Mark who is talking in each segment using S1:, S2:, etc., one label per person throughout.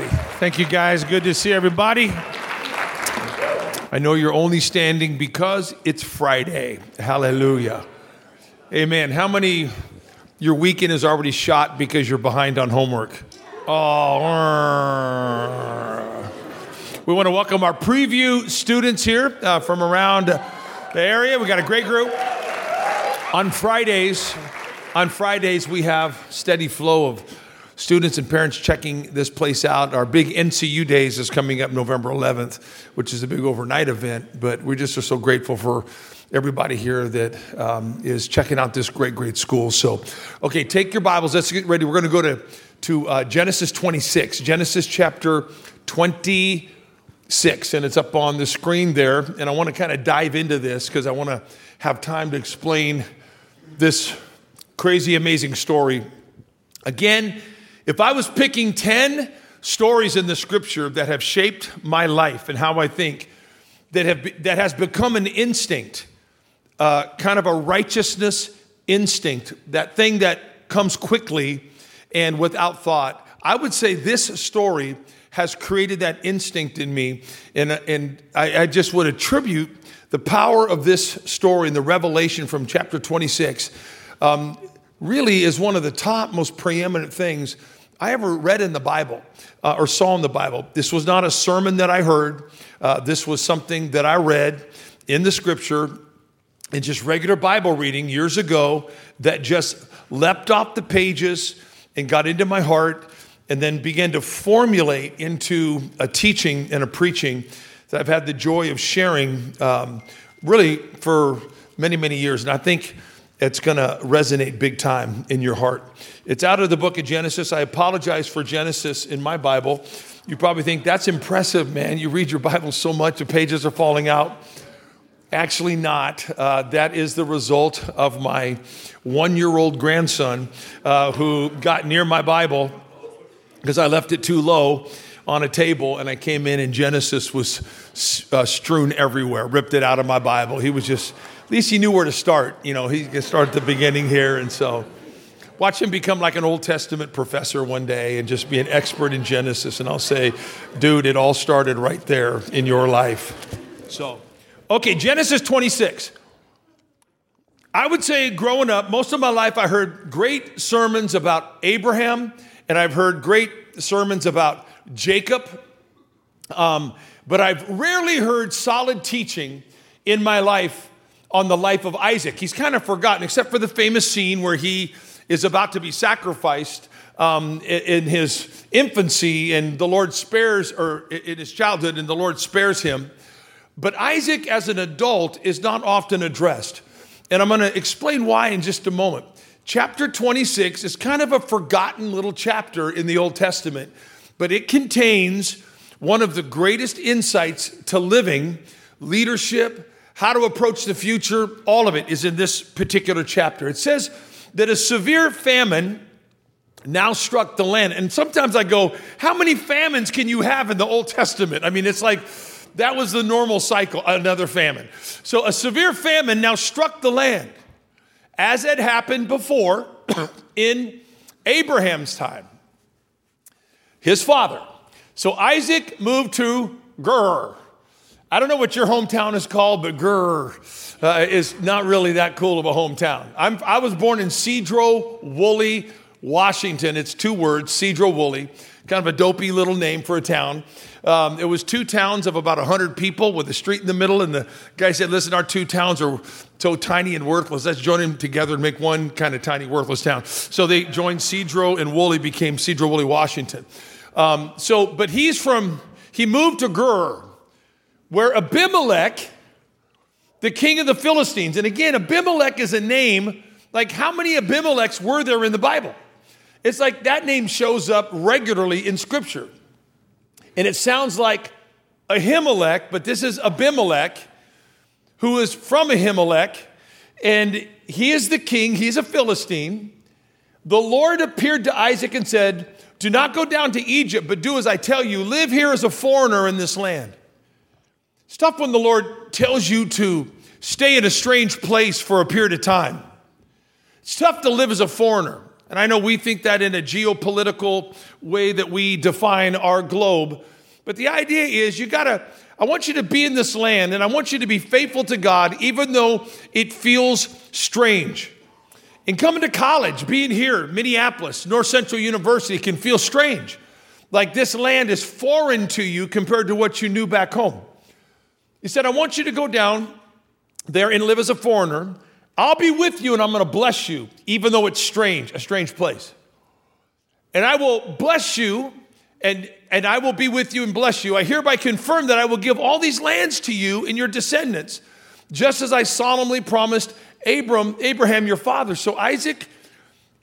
S1: Thank you guys. Good to see everybody. I know you're only standing because it's Friday. Hallelujah. Amen. How many your weekend is already shot because you're behind on homework? Oh. We want to welcome our preview students here uh, from around the area. We got a great group. On Fridays, on Fridays we have steady flow of students and parents checking this place out. Our big NCU Days is coming up November 11th, which is a big overnight event. But we just are so grateful for everybody here that um, is checking out this great, great school. So, okay, take your Bibles. Let's get ready. We're going to go to to uh, Genesis 26, Genesis chapter 26, and it's up on the screen there. And I want to kind of dive into this because I want to have time to explain this crazy, amazing story. Again, if I was picking 10 stories in the scripture that have shaped my life and how I think, that, have, that has become an instinct, uh, kind of a righteousness instinct, that thing that comes quickly and without thought, I would say this story has created that instinct in me. And, and I, I just would attribute the power of this story and the revelation from chapter 26 um, really is one of the top most preeminent things I ever read in the Bible uh, or saw in the Bible. This was not a sermon that I heard, uh, this was something that I read in the scripture in just regular Bible reading years ago that just leapt off the pages and got into my heart and then began to formulate into a teaching and a preaching that I've had the joy of sharing um, really for many, many years. And I think it's going to resonate big time in your heart. It's out of the book of Genesis. I apologize for Genesis in my Bible. You probably think that's impressive, man. You read your Bible so much, the pages are falling out. Actually, not. Uh, that is the result of my one year old grandson uh, who got near my Bible because I left it too low on a table and I came in and Genesis was uh, strewn everywhere, ripped it out of my Bible. He was just least he knew where to start. You know, he could start at the beginning here. And so watch him become like an Old Testament professor one day and just be an expert in Genesis. And I'll say, dude, it all started right there in your life. So, okay, Genesis 26. I would say growing up, most of my life, I heard great sermons about Abraham, and I've heard great sermons about Jacob. Um, but I've rarely heard solid teaching in my life on the life of Isaac. He's kind of forgotten, except for the famous scene where he is about to be sacrificed um, in his infancy, and the Lord spares, or in his childhood, and the Lord spares him. But Isaac, as an adult, is not often addressed. And I'm going to explain why in just a moment. Chapter 26 is kind of a forgotten little chapter in the Old Testament, but it contains one of the greatest insights to living, leadership, how to approach the future, all of it is in this particular chapter. It says that a severe famine now struck the land. And sometimes I go, how many famines can you have in the Old Testament? I mean, it's like that was the normal cycle, another famine. So a severe famine now struck the land, as had happened before in Abraham's time, his father. So Isaac moved to Gur. I don't know what your hometown is called, but Gur uh, is not really that cool of a hometown. I'm, I was born in Sedro Woolley, Washington. It's two words, Sedro Woolley, kind of a dopey little name for a town. Um, it was two towns of about 100 people with a street in the middle. And the guy said, Listen, our two towns are so tiny and worthless. Let's join them together and make one kind of tiny, worthless town. So they joined Sedro and Woolley, became Sedro Woolley, Washington. Um, so, but he's from, he moved to Gur where Abimelech, the king of the Philistines, and again, Abimelech is a name, like how many Abimelechs were there in the Bible? It's like that name shows up regularly in Scripture. And it sounds like Ahimelech, but this is Abimelech, who is from Ahimelech, and he is the king, he's a Philistine. The Lord appeared to Isaac and said, Do not go down to Egypt, but do as I tell you, live here as a foreigner in this land. It's tough when the Lord tells you to stay in a strange place for a period of time. It's tough to live as a foreigner. And I know we think that in a geopolitical way that we define our globe. But the idea is you got to, I want you to be in this land and I want you to be faithful to God, even though it feels strange. And coming to college, being here, Minneapolis, North Central University can feel strange. Like this land is foreign to you compared to what you knew back home. He said, I want you to go down there and live as a foreigner. I'll be with you and I'm going to bless you, even though it's strange, a strange place. And I will bless you and, and I will be with you and bless you. I hereby confirm that I will give all these lands to you and your descendants, just as I solemnly promised Abram, Abraham, your father. So Isaac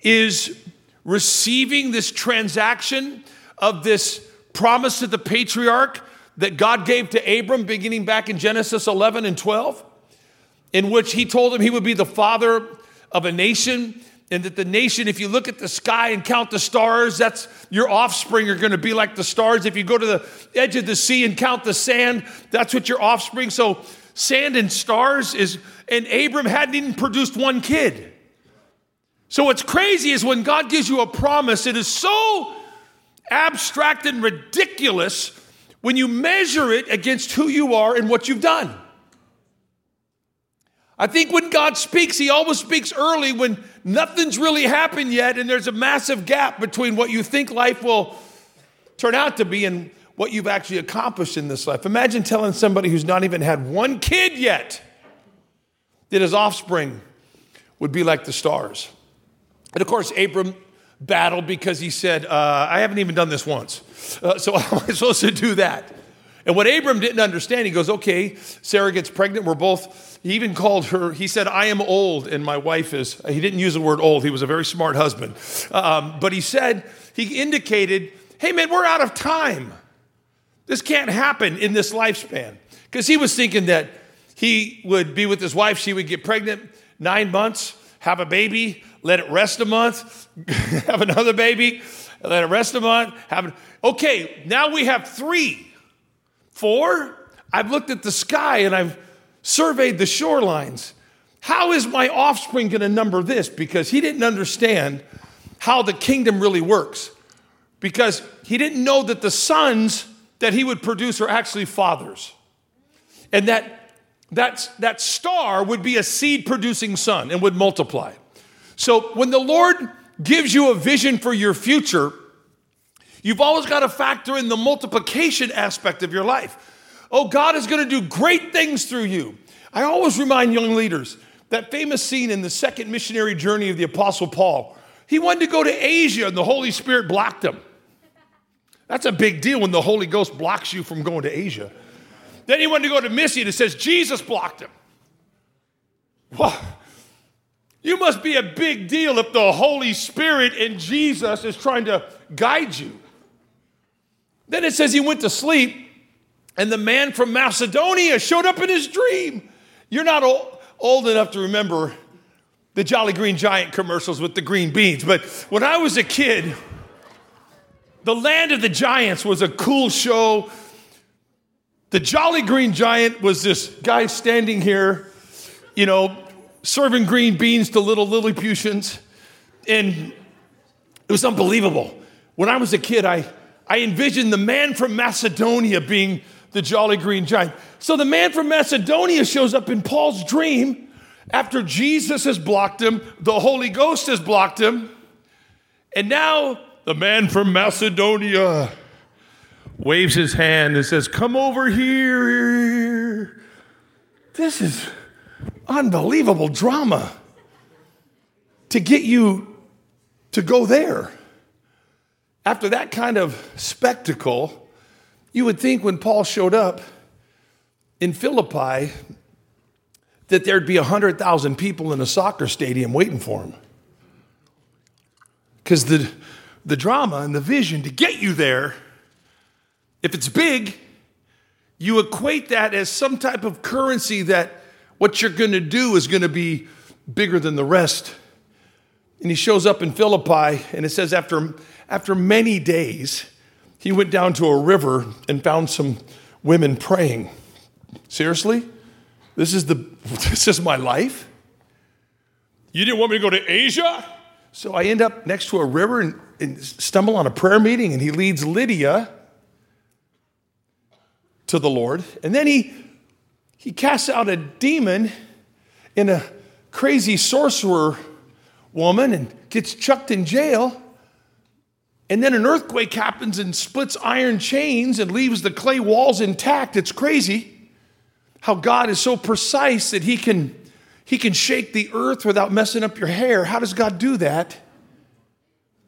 S1: is receiving this transaction of this promise to the patriarch that God gave to Abram beginning back in Genesis 11 and 12, in which he told him he would be the father of a nation and that the nation, if you look at the sky and count the stars, that's your offspring are going to be like the stars. If you go to the edge of the sea and count the sand, that's what your offspring. So sand and stars is, and Abram hadn't even produced one kid. So what's crazy is when God gives you a promise, it is so abstract and ridiculous when you measure it against who you are and what you've done. I think when God speaks, He always speaks early when nothing's really happened yet and there's a massive gap between what you think life will turn out to be and what you've actually accomplished in this life. Imagine telling somebody who's not even had one kid yet that his offspring would be like the stars. And of course, Abram battled because he said, uh, I haven't even done this once. Uh, so how am I supposed to do that? And what Abram didn't understand, he goes, okay, Sarah gets pregnant. We're both, he even called her, he said, I am old and my wife is, he didn't use the word old. He was a very smart husband. Um, but he said, he indicated, hey man, we're out of time. This can't happen in this lifespan. Because he was thinking that he would be with his wife, she would get pregnant nine months, have a baby, let it rest a month, have another baby, let it rest a month, have okay, now we have three. Four, I've looked at the sky and I've surveyed the shorelines. How is my offspring going to number this? Because he didn't understand how the kingdom really works. Because he didn't know that the sons that he would produce are actually fathers. And that, that, that star would be a seed producing son and would multiply. So when the Lord gives you a vision for your future, you've always got to factor in the multiplication aspect of your life. Oh, God is going to do great things through you. I always remind young leaders that famous scene in the second missionary journey of the Apostle Paul. He wanted to go to Asia and the Holy Spirit blocked him. That's a big deal when the Holy Ghost blocks you from going to Asia. Then he wanted to go to Mysia and it says Jesus blocked him. Well, you must be a big deal if the Holy Spirit and Jesus is trying to guide you. Then it says he went to sleep, and the man from Macedonia showed up in his dream. You're not old, enough to remember the Jolly Green Giant commercials with the green beans, but when I was a kid, the Land of the Giants was a cool show. The Jolly Green Giant was this guy standing here, you know, serving green beans to little Lilliputians. And it was unbelievable. When I was a kid, I, I envisioned the man from Macedonia being the jolly green giant. So the man from Macedonia shows up in Paul's dream after Jesus has blocked him, the Holy Ghost has blocked him, and now the man from Macedonia waves his hand and says, Come over here. This is unbelievable drama to get you to go there. After that kind of spectacle, you would think when Paul showed up in Philippi that there'd be 100,000 people in a soccer stadium waiting for him. Because the, the drama and the vision to get you there, if it's big, you equate that as some type of currency that what you're going to do is going to be bigger than the rest. And he shows up in Philippi, and it says, after, after many days, he went down to a river and found some women praying. Seriously? This is, the, this is my life? You didn't want me to go to Asia? So I end up next to a river and, and stumble on a prayer meeting, and he leads Lydia to the Lord. And then he, he casts out a demon in a crazy sorcerer woman and gets chucked in jail. And then an earthquake happens and splits iron chains and leaves the clay walls intact. It's crazy how God is so precise that he can, he can shake the earth without messing up your hair. How does God do that?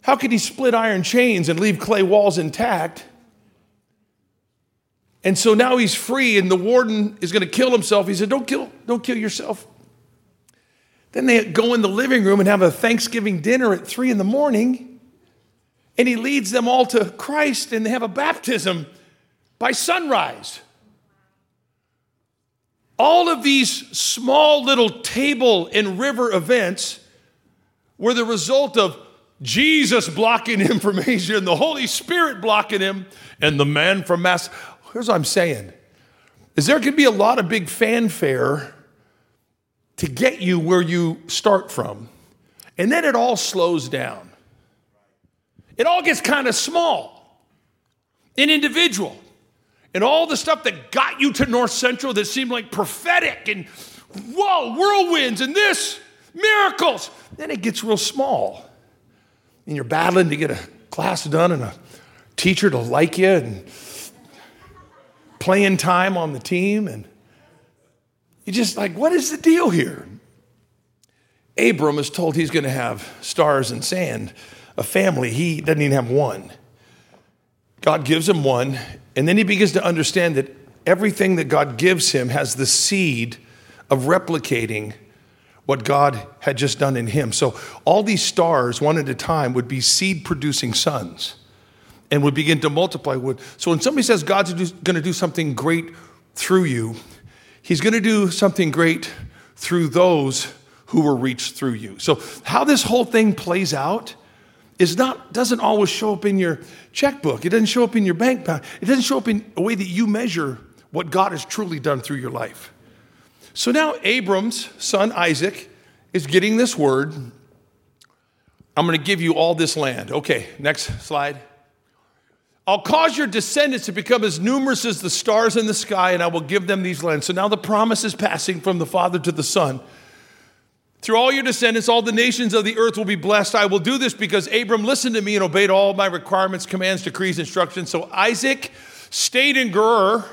S1: How could he split iron chains and leave clay walls intact? And so now he's free, and the warden is going to kill himself. He said, Don't kill, don't kill yourself. Then they go in the living room and have a Thanksgiving dinner at three in the morning. And he leads them all to Christ, and they have a baptism by sunrise. All of these small little table and river events were the result of Jesus blocking him from Asia and the Holy Spirit blocking him and the man from Mass. Here's what I'm saying is there could be a lot of big fanfare to get you where you start from. And then it all slows down. It all gets kind of small and individual. And all the stuff that got you to North Central that seemed like prophetic and whoa, whirlwinds and this, miracles, then it gets real small and you're battling to get a class done and a teacher to like you and playing time on the team and you're just like what is the deal here? Abram is told he's going to have stars and sand a family. He doesn't even have one. God gives him one and then he begins to understand that everything that god gives him has the seed of replicating what God had just done in him. So all these stars, one at a time, would be seed producing sons and would begin to multiply. So when somebody says God's going to do something great through you, he's going to do something great through those who were reached through you. So how this whole thing plays out is not doesn't always show up in your checkbook. It doesn't show up in your bank account. It doesn't show up in a way that you measure what God has truly done through your life. So now Abram's son Isaac is getting this word. I'm going to give you all this land. Okay, next slide. I'll cause your descendants to become as numerous as the stars in the sky, and I will give them these lands. So now the promise is passing from the Father to the Son. Through all your descendants, all the nations of the earth will be blessed. I will do this because Abram listened to me and obeyed all my requirements, commands, decrees, instructions. So Isaac stayed in Gerar.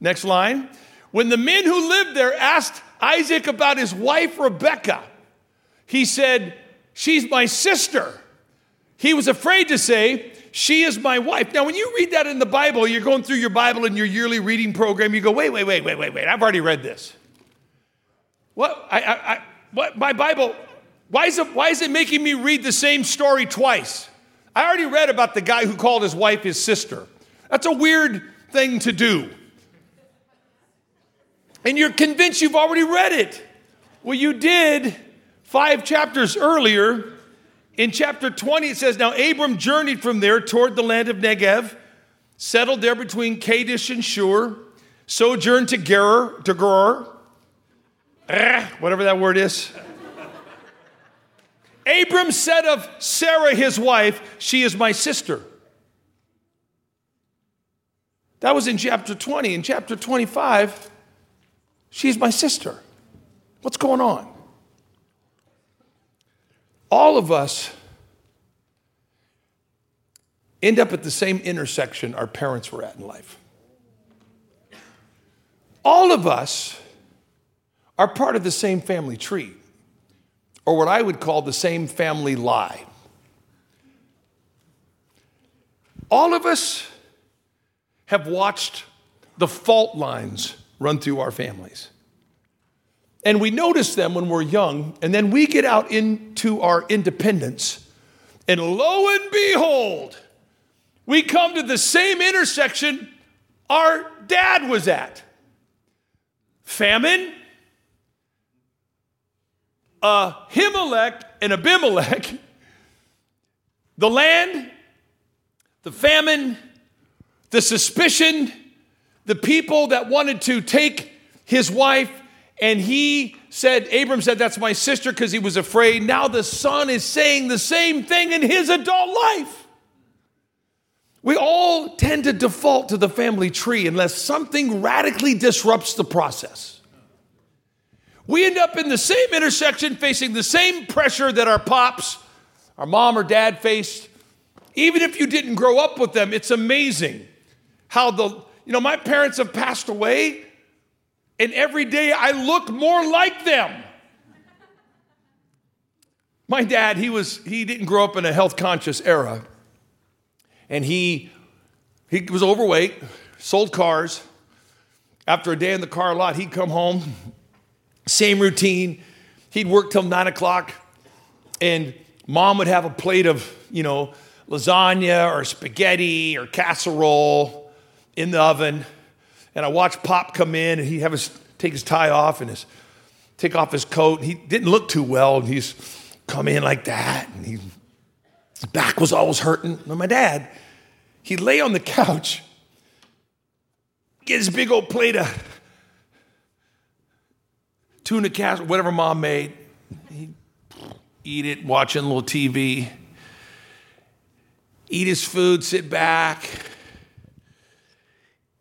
S1: Next line. When the men who lived there asked Isaac about his wife Rebekah, he said, She's my sister. He was afraid to say, She is my wife. Now, when you read that in the Bible, you're going through your Bible in your yearly reading program, you go, Wait, wait, wait, wait, wait, wait. I've already read this. What? I, I, I what? My Bible, why is, it, why is it making me read the same story twice? I already read about the guy who called his wife his sister. That's a weird thing to do and you're convinced you've already read it. Well, you did five chapters earlier. In chapter 20, it says, Now Abram journeyed from there toward the land of Negev, settled there between Kadesh and Shur, sojourned to Gerar, to Gerar, whatever that word is. Abram said of Sarah, his wife, She is my sister. That was in chapter 20. In chapter 25, She's my sister. What's going on? All of us end up at the same intersection our parents were at in life. All of us are part of the same family tree, or what I would call the same family lie. All of us have watched the fault lines run through our families. And we notice them when we're young, and then we get out into our independence, and lo and behold, we come to the same intersection our dad was at. Famine, Ahimelech and Abimelech, the land, the famine, the suspicion, the people that wanted to take his wife And he said, Abram said, That's my sister because he was afraid. Now the son is saying the same thing in his adult life. We all tend to default to the family tree unless something radically disrupts the process. We end up in the same intersection facing the same pressure that our pops, our mom or dad faced. Even if you didn't grow up with them, it's amazing how the, you know, my parents have passed away, and every day I look more like them. My dad, he was, he didn't grow up in a health conscious era and he he was overweight, sold cars. After a day in the car lot, he'd come home, same routine. He'd work till nine o'clock, and mom would have a plate of, you know, lasagna or spaghetti or casserole in the oven. And I watched Pop come in, and he'd have his take his tie off and his take off his coat. He didn't look too well, and he's come in like that, and he his back was always hurting. And my dad, he'd lay on the couch, get his big old plate of tuna casserole, whatever mom made. He'd eat it, watching a little TV, eat his food, sit back.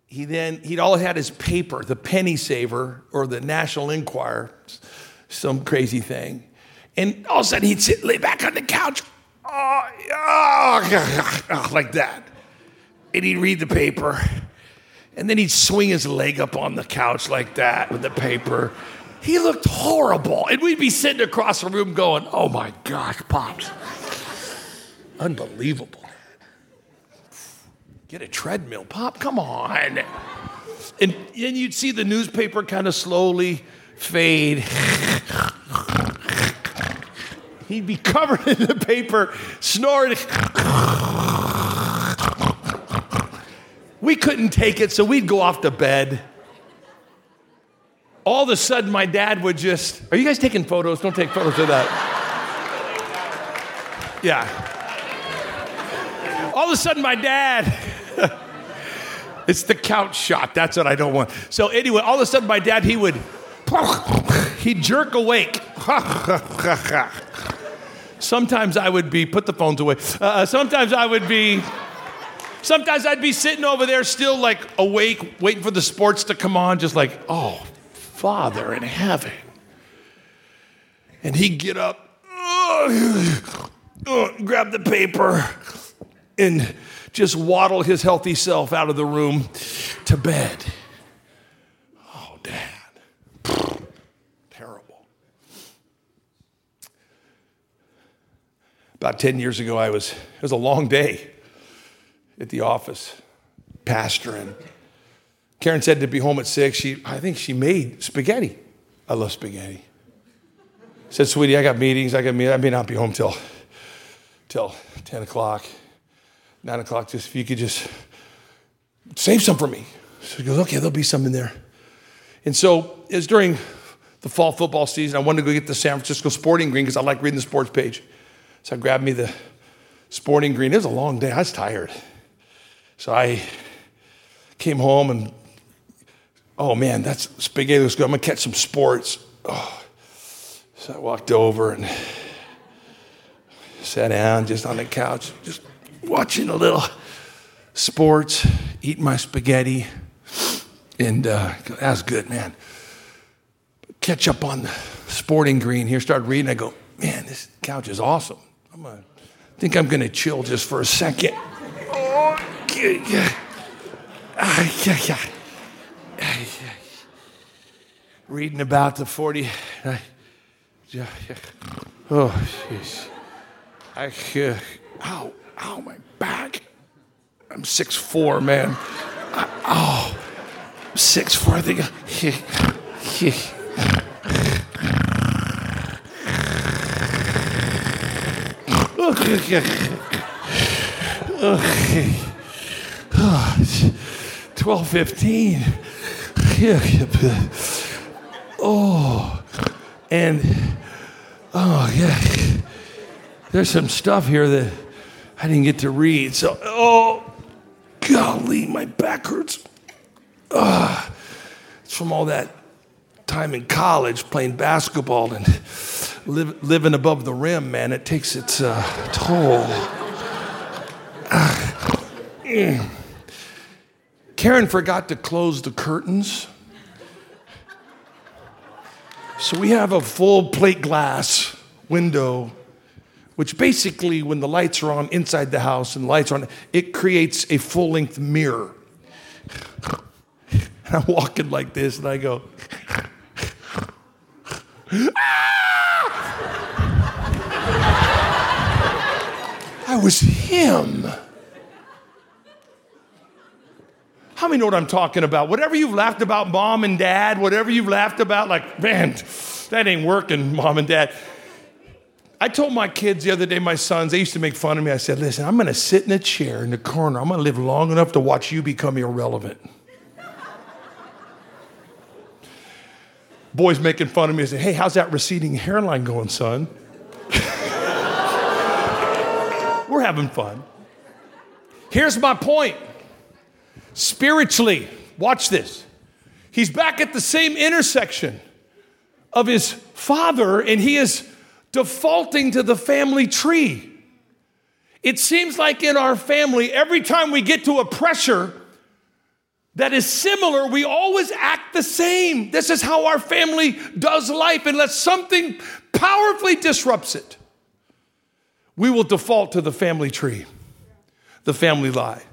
S1: He then, he'd all had his paper, the penny saver or the National Enquirer, some crazy thing. And all of a sudden he'd sit, lay back on the couch, oh, oh, like that. And he'd read the paper. And then he'd swing his leg up on the couch like that with the paper. He looked horrible. And we'd be sitting across the room going, oh my gosh, Pops. Unbelievable. Get a treadmill, Pop, come on. And then you'd see the newspaper kind of slowly fade. He'd be covered in the paper, snorting. We couldn't take it, so we'd go off to bed. All of a sudden, my dad would just, Are you guys taking photos? Don't take photos of that. Yeah. All of a sudden, my dad, it's the couch shot. That's what I don't want. So, anyway, all of a sudden, my dad, he would, he'd jerk awake. Sometimes I would be, put the phones away. Uh, uh, sometimes I would be, sometimes I'd be sitting over there still like awake, waiting for the sports to come on, just like, oh, Father in heaven. And he'd get up, uh, uh, grab the paper, and just waddle his healthy self out of the room to bed. Oh, Dad. Terrible. About 10 years ago, I was, it was a long day at the office, pastoring. Karen said to be home at six. She, I think she made spaghetti. I love spaghetti. Said, sweetie, I got meetings. I got meetings. I may not be home till, till 10 o'clock, 9 o'clock. Just if you could just save some for me. So he goes, okay, there'll be some in there. And so it was during the fall football season. I wanted to go get the San Francisco Sporting Green because I like reading the sports page. So I grabbed me the sporting green. It was a long day. I was tired. So I came home and, oh man, that's spaghetti looks good. I'm gonna catch some sports. Oh. So I walked over and sat down just on the couch, just watching a little sports, eating my spaghetti. And uh, that's good, man. Catch up on the sporting green here, start reading. I go, man, this couch is awesome. I'm gonna, I think I'm going to chill just for a second. Oh, yeah, yeah. yeah. Reading about the 40. I, yeah, yeah. Oh, jeez. I, uh, ow, ow, my back. I'm six four, man. I, oh, six four. I think. 12, 15. Oh, and oh, yeah. There's some stuff here that I didn't get to read. So, oh, golly, my back hurts. Ah, it's from all that time in college playing basketball and live, living above the rim, man, it takes its uh, toll. Karen forgot to close the curtains. So we have a full plate glass window, which basically, when the lights are on inside the house and the lights are on, it creates a full length mirror. And I'm walking like this and I go, ah! I was him. How many know what I'm talking about? Whatever you've laughed about mom and dad, whatever you've laughed about, like, man, that ain't working, mom and dad. I told my kids the other day, my sons, they used to make fun of me. I said, listen, I'm going to sit in a chair in the corner. I'm going to live long enough to watch you become irrelevant. Boys making fun of me. I said, hey, how's that receding hairline going, son? We're having fun. Here's my point spiritually, watch this. He's back at the same intersection of his father, and he is defaulting to the family tree. It seems like in our family, every time we get to a pressure that is similar, we always act the same. This is how our family does life, unless something powerfully disrupts it. We will default to the family tree, the family lie.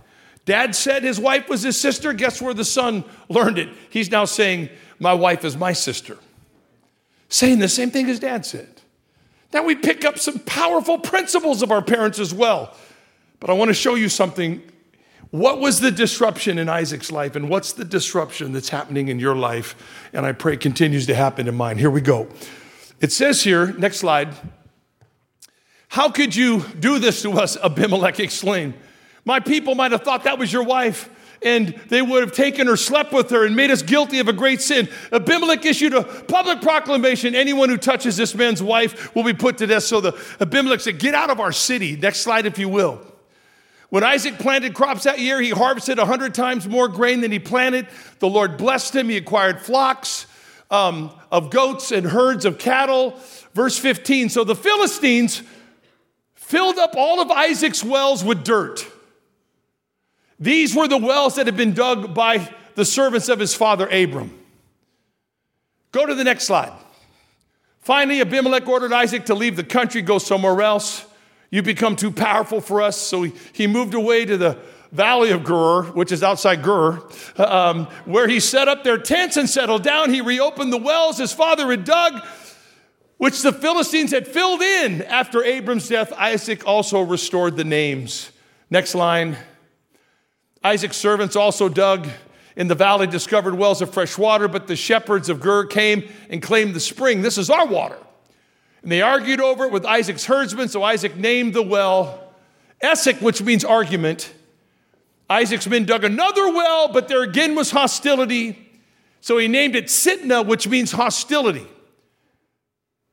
S1: Dad said his wife was his sister. Guess where the son learned it? He's now saying, My wife is my sister. Saying the same thing as dad said. Now we pick up some powerful principles of our parents as well. But I want to show you something. What was the disruption in Isaac's life, and what's the disruption that's happening in your life? And I pray continues to happen in mine. Here we go. It says here, next slide. How could you do this to us? Abimelech exclaimed. My people might have thought that was your wife, and they would have taken her, slept with her, and made us guilty of a great sin. Abimelech issued a public proclamation anyone who touches this man's wife will be put to death. So the Abimelech said, Get out of our city. Next slide, if you will. When Isaac planted crops that year, he harvested a hundred times more grain than he planted. The Lord blessed him. He acquired flocks um, of goats and herds of cattle. Verse 15 So the Philistines filled up all of Isaac's wells with dirt. These were the wells that had been dug by the servants of his father Abram. Go to the next slide. Finally, Abimelech ordered Isaac to leave the country, go somewhere else. You've become too powerful for us. So he, he moved away to the valley of Gur, which is outside Gur, um, where he set up their tents and settled down. He reopened the wells his father had dug, which the Philistines had filled in. After Abram's death, Isaac also restored the names. Next line. Isaac's servants also dug in the valley, discovered wells of fresh water, but the shepherds of Gur came and claimed the spring. This is our water. And they argued over it with Isaac's herdsmen, so Isaac named the well Esek, which means argument. Isaac's men dug another well, but there again was hostility. So he named it Sitnah, which means hostility.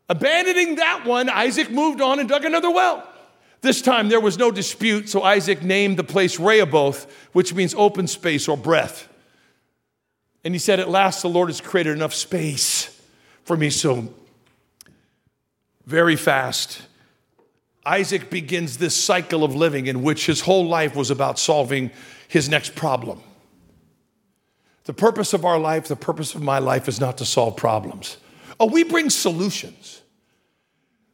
S1: Abandoning that one, Isaac moved on and dug another well. This time there was no dispute, so Isaac named the place Rehoboth, which means open space or breath. And he said, At last the Lord has created enough space for me. So, very fast, Isaac begins this cycle of living in which his whole life was about solving his next problem. The purpose of our life, the purpose of my life is not to solve problems. Oh, we bring solutions.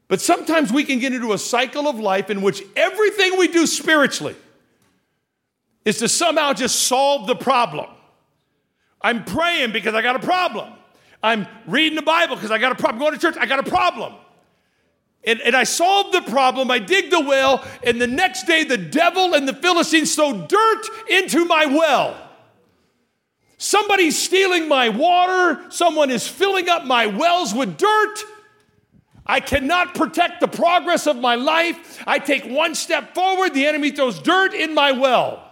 S1: But sometimes we can get into a cycle of life in which everything we do spiritually is to somehow just solve the problem. I'm praying because I got a problem. I'm reading the Bible because I got a problem. Going to church, I got a problem. And, and I solved the problem. I dig the well, and the next day the devil and the Philistines throw dirt into my well. Somebody's stealing my water. Someone is filling up my wells with dirt. I cannot protect the progress of my life. I take one step forward, the enemy throws dirt in my well.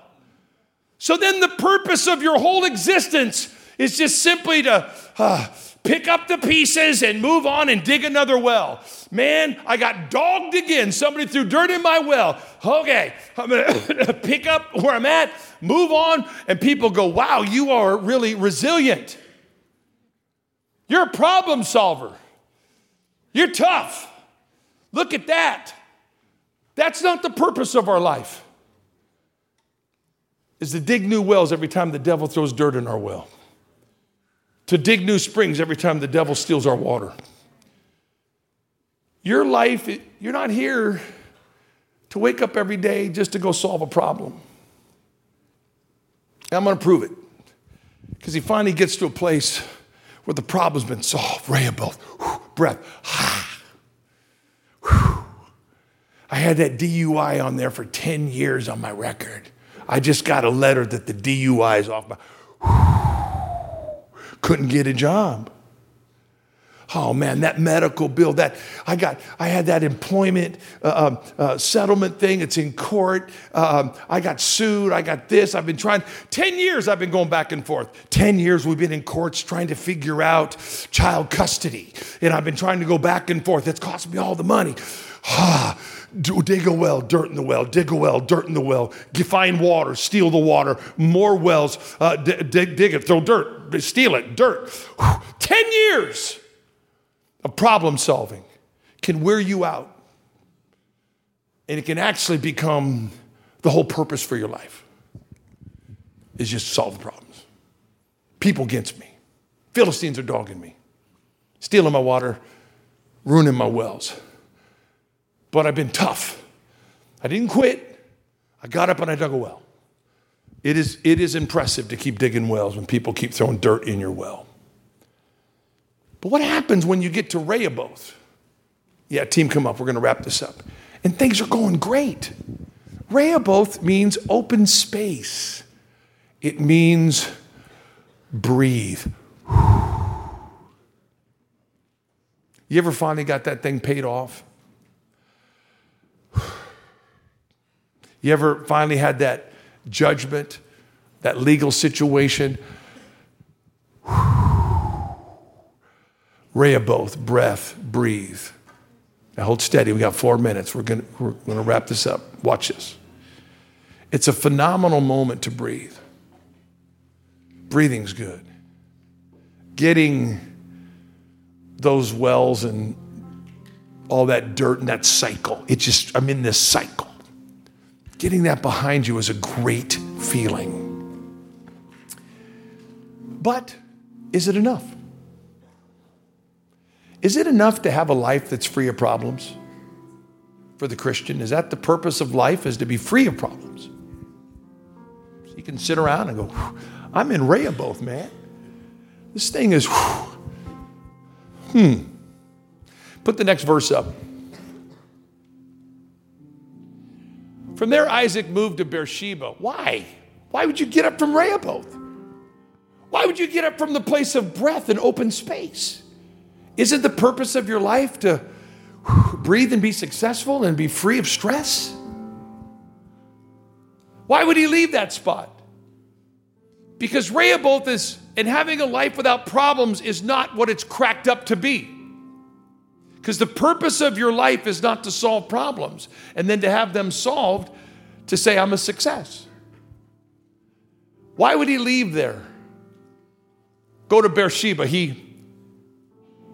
S1: So then, the purpose of your whole existence is just simply to uh, pick up the pieces and move on and dig another well. Man, I got dogged again. Somebody threw dirt in my well. Okay, I'm gonna pick up where I'm at, move on, and people go, wow, you are really resilient. You're a problem solver. You're tough. Look at that. That's not the purpose of our life. Is to dig new wells every time the devil throws dirt in our well. To dig new springs every time the devil steals our water. Your life, you're not here to wake up every day just to go solve a problem. I'm going to prove it. Because he finally gets to a place where the problem's been solved. Rehoboth, breath. I had that DUI on there for 10 years on my record. I just got a letter that the DUI is off my. Couldn't get a job. Oh man, that medical bill, that I got, I had that employment uh, um, uh, settlement thing. It's in court. Um, I got sued. I got this. I've been trying. 10 years I've been going back and forth. 10 years we've been in courts trying to figure out child custody. And I've been trying to go back and forth. It's cost me all the money. Ah, dig a well, dirt in the well, dig a well, dirt in the well, find water, steal the water, more wells, uh, dig, dig it, throw dirt, steal it, dirt. 10 years of problem solving can wear you out. And it can actually become the whole purpose for your life is just solve the problems. People against me. Philistines are dogging me, stealing my water, ruining my wells. But I've been tough. I didn't quit. I got up and I dug a well. It is, it is impressive to keep digging wells when people keep throwing dirt in your well. But what happens when you get to Rehoboth? Yeah, team, come up. We're going to wrap this up. And things are going great. Rehoboth means open space, it means breathe. You ever finally got that thing paid off? You ever finally had that judgment, that legal situation? Rehoboth, breath, breathe. Now hold steady. We got four minutes. We're going we're going to wrap this up. Watch this. It's a phenomenal moment to breathe. Breathing's good. Getting those wells and all that dirt and that cycle. It just, I'm in this cycle. Getting that behind you is a great feeling. But is it enough? Is it enough to have a life that's free of problems for the Christian? Is that the purpose of life, is to be free of problems? So you can sit around and go, I'm in Rehoboth, man. This thing is, hmm. Put the next verse up. From there, Isaac moved to Beersheba. Why? Why would you get up from Rehoboth? Why would you get up from the place of breath and open space? Isn't the purpose of your life to breathe and be successful and be free of stress? Why would he leave that spot? Because Rehoboth is, and having a life without problems is not what it's cracked up to be. Because the purpose of your life is not to solve problems and then to have them solved to say, I'm a success. Why would he leave there? Go to Beersheba. He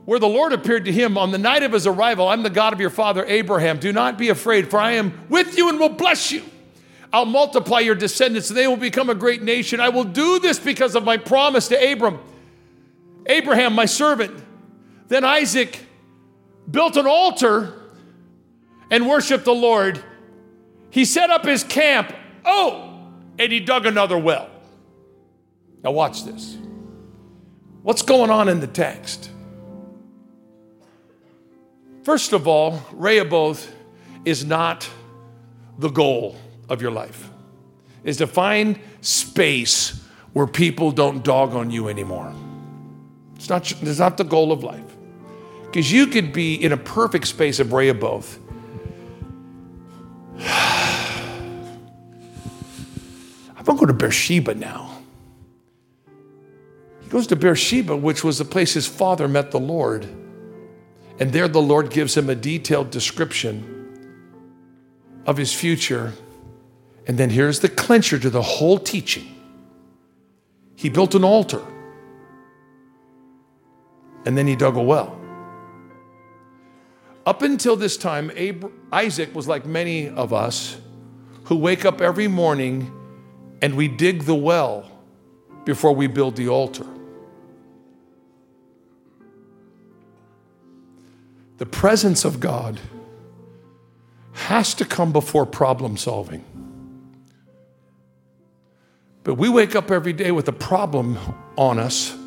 S1: where the Lord appeared to him on the night of his arrival I'm the God of your father Abraham. Do not be afraid, for I am with you and will bless you. I'll multiply your descendants, and they will become a great nation. I will do this because of my promise to Abram. Abraham, my servant. Then Isaac built an altar and worshiped the Lord. He set up his camp. Oh, and he dug another well. Now, watch this. What's going on in the text? First of all, Rehoboth is not the goal of your life. Is to find space where people don't dog on you anymore. It's not, it's not the goal of life. Because you could be in a perfect space of Rehoboth. I'm going to go to Beersheba now. He goes to Beersheba, which was the place his father met the Lord. And there the Lord gives him a detailed description of his future. And then here's the clincher to the whole teaching. He built an altar. and then he dug a well. Up until this time, Isaac was like many of us who wake up every morning and we dig the well before we build the altar. The presence of God has to come before problem solving. But we wake up every day with a problem on us,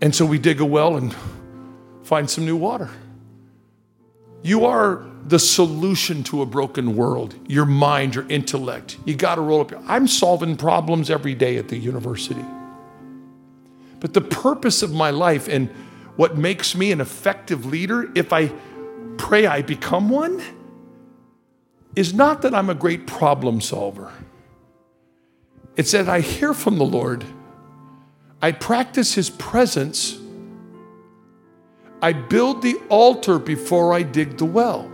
S1: and so we dig a well and find some new water. You are the solution to a broken world, your mind, your intellect. You got to roll up. I'm solving problems every day at the university. But the purpose of my life and what makes me an effective leader, if I pray I become one, is not that I'm a great problem solver. It's that I hear from the Lord, I practice His presence I build the altar before I dig the well.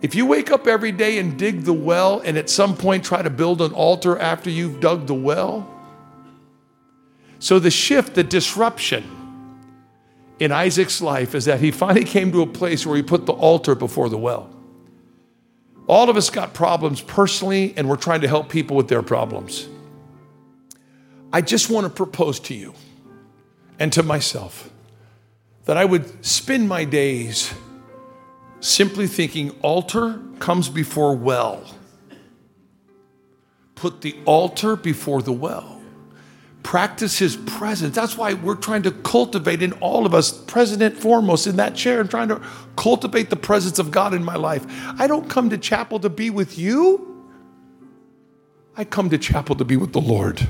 S1: If you wake up every day and dig the well and at some point try to build an altar after you've dug the well, so the shift, the disruption in Isaac's life is that he finally came to a place where he put the altar before the well. All of us got problems personally, and we're trying to help people with their problems. I just want to propose to you and to myself that I would spend my days simply thinking altar comes before well. Put the altar before the well. Practice his presence. That's why we're trying to cultivate in all of us, president foremost in that chair, and trying to cultivate the presence of God in my life. I don't come to chapel to be with you, I come to chapel to be with the Lord.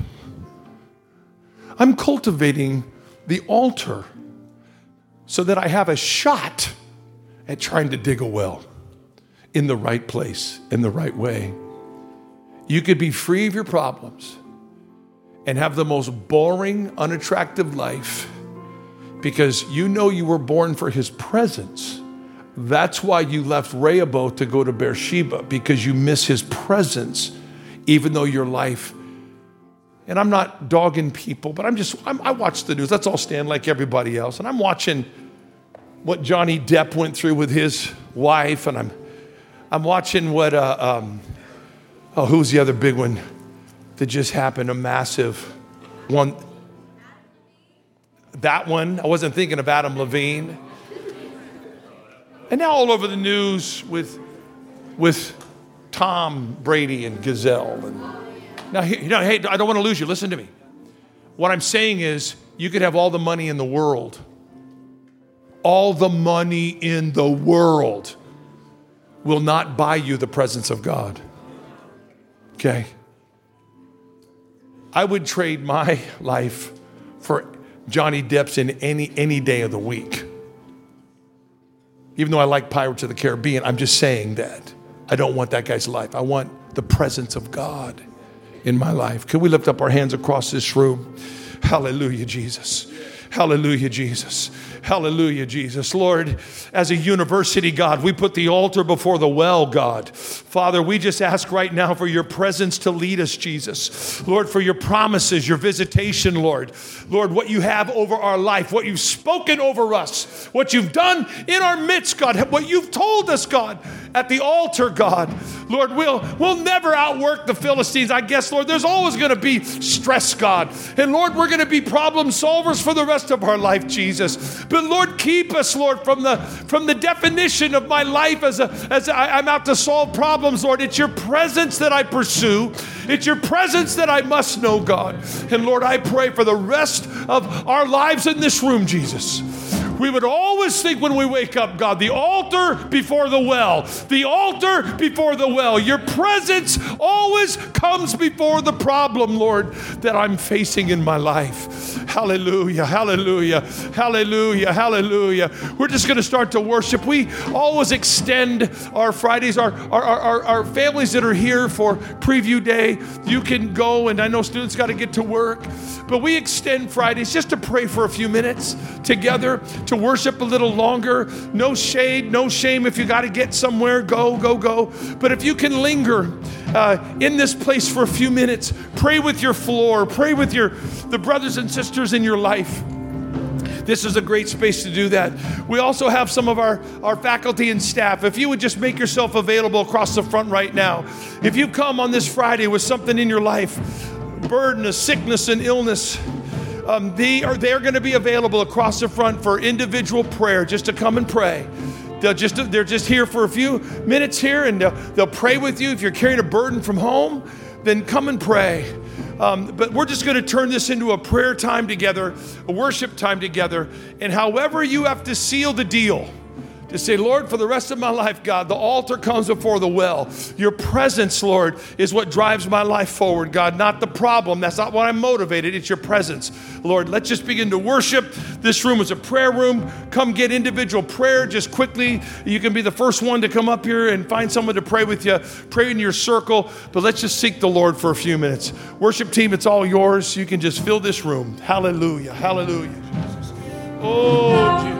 S1: I'm cultivating the altar so that I have a shot at trying to dig a well in the right place, in the right way. You could be free of your problems and have the most boring, unattractive life because you know you were born for his presence. That's why you left Rehoboth to go to Beersheba because you miss his presence, even though your life. And I'm not dogging people, but I'm just, I'm, I watch the news. Let's all stand like everybody else. And I'm watching what Johnny Depp went through with his wife, and I'm, I'm watching what, uh, um, oh, who's the other big one that just happened? A massive one. That one, I wasn't thinking of Adam Levine. And now all over the news with, with Tom Brady and Gisele. And now, you know, hey, I don't want to lose you. Listen to me. What I'm saying is, you could have all the money in the world all the money in the world will not buy you the presence of God. Okay? I would trade my life for Johnny Depp's in any, any day of the week. Even though I like Pirates of the Caribbean, I'm just saying that. I don't want that guy's life. I want the presence of God in my life. Can we lift up our hands across this room? Hallelujah, Jesus. Hallelujah, Jesus. Hallelujah, Jesus. Lord, as a university, God, we put the altar before the well, God. Father, we just ask right now for your presence to lead us, Jesus. Lord, for your promises, your visitation, Lord. Lord, what you have over our life, what you've spoken over us, what you've done in our midst, God, what you've told us, God, at the altar, God. Lord, we'll, we'll never outwork the Philistines. I guess, Lord, there's always going to be stress, God. And Lord, we're going to be problem solvers for the rest of our life, Jesus. But Lord, keep us, Lord, from the from the definition of my life as a as I, I'm out to solve problems, Lord. It's your presence that I pursue. It's your presence that I must know, God. And Lord, I pray for the rest of our lives in this room, Jesus we would always think when we wake up, God, the altar before the well, the altar before the well. Your presence always comes before the problem, Lord, that I'm facing in my life. Hallelujah, hallelujah, hallelujah, hallelujah. We're just going to start to worship. We always extend our Fridays, our, our, our, our families that are here for preview day. You can go, and I know students got to get to work, but we extend Fridays just to pray for a few minutes together to worship a little longer. No shade, no shame. If you got to get somewhere, go, go, go. But if you can linger uh, in this place for a few minutes, pray with your floor, pray with your the brothers and sisters in your life. this is a great space to do that. We also have some of our, our faculty and staff. If you would just make yourself available across the front right now. If you come on this Friday with something in your life, burden a sickness and illness, um, they are they're going to be available across the front for individual prayer just to come and pray. They'll just they're just here for a few minutes here and they'll, they'll pray with you. If you're carrying a burden from home then come and pray. Um, but we're just going to turn this into a prayer time together a worship time together and however you have to seal the deal to say, Lord, for the rest of my life, God, the altar comes before the well. Your presence, Lord, is what drives my life forward, God, not the problem. That's not what I'm motivated. It's your presence. Lord, let's just begin to worship. This room is a prayer room. Come get individual prayer just quickly. You can be the first one to come up here and find someone to pray with you. Pray in your circle, but let's just seek the Lord for a few minutes. Worship team, it's all yours. You can just fill this room. Hallelujah. Hallelujah. Oh, Jesus.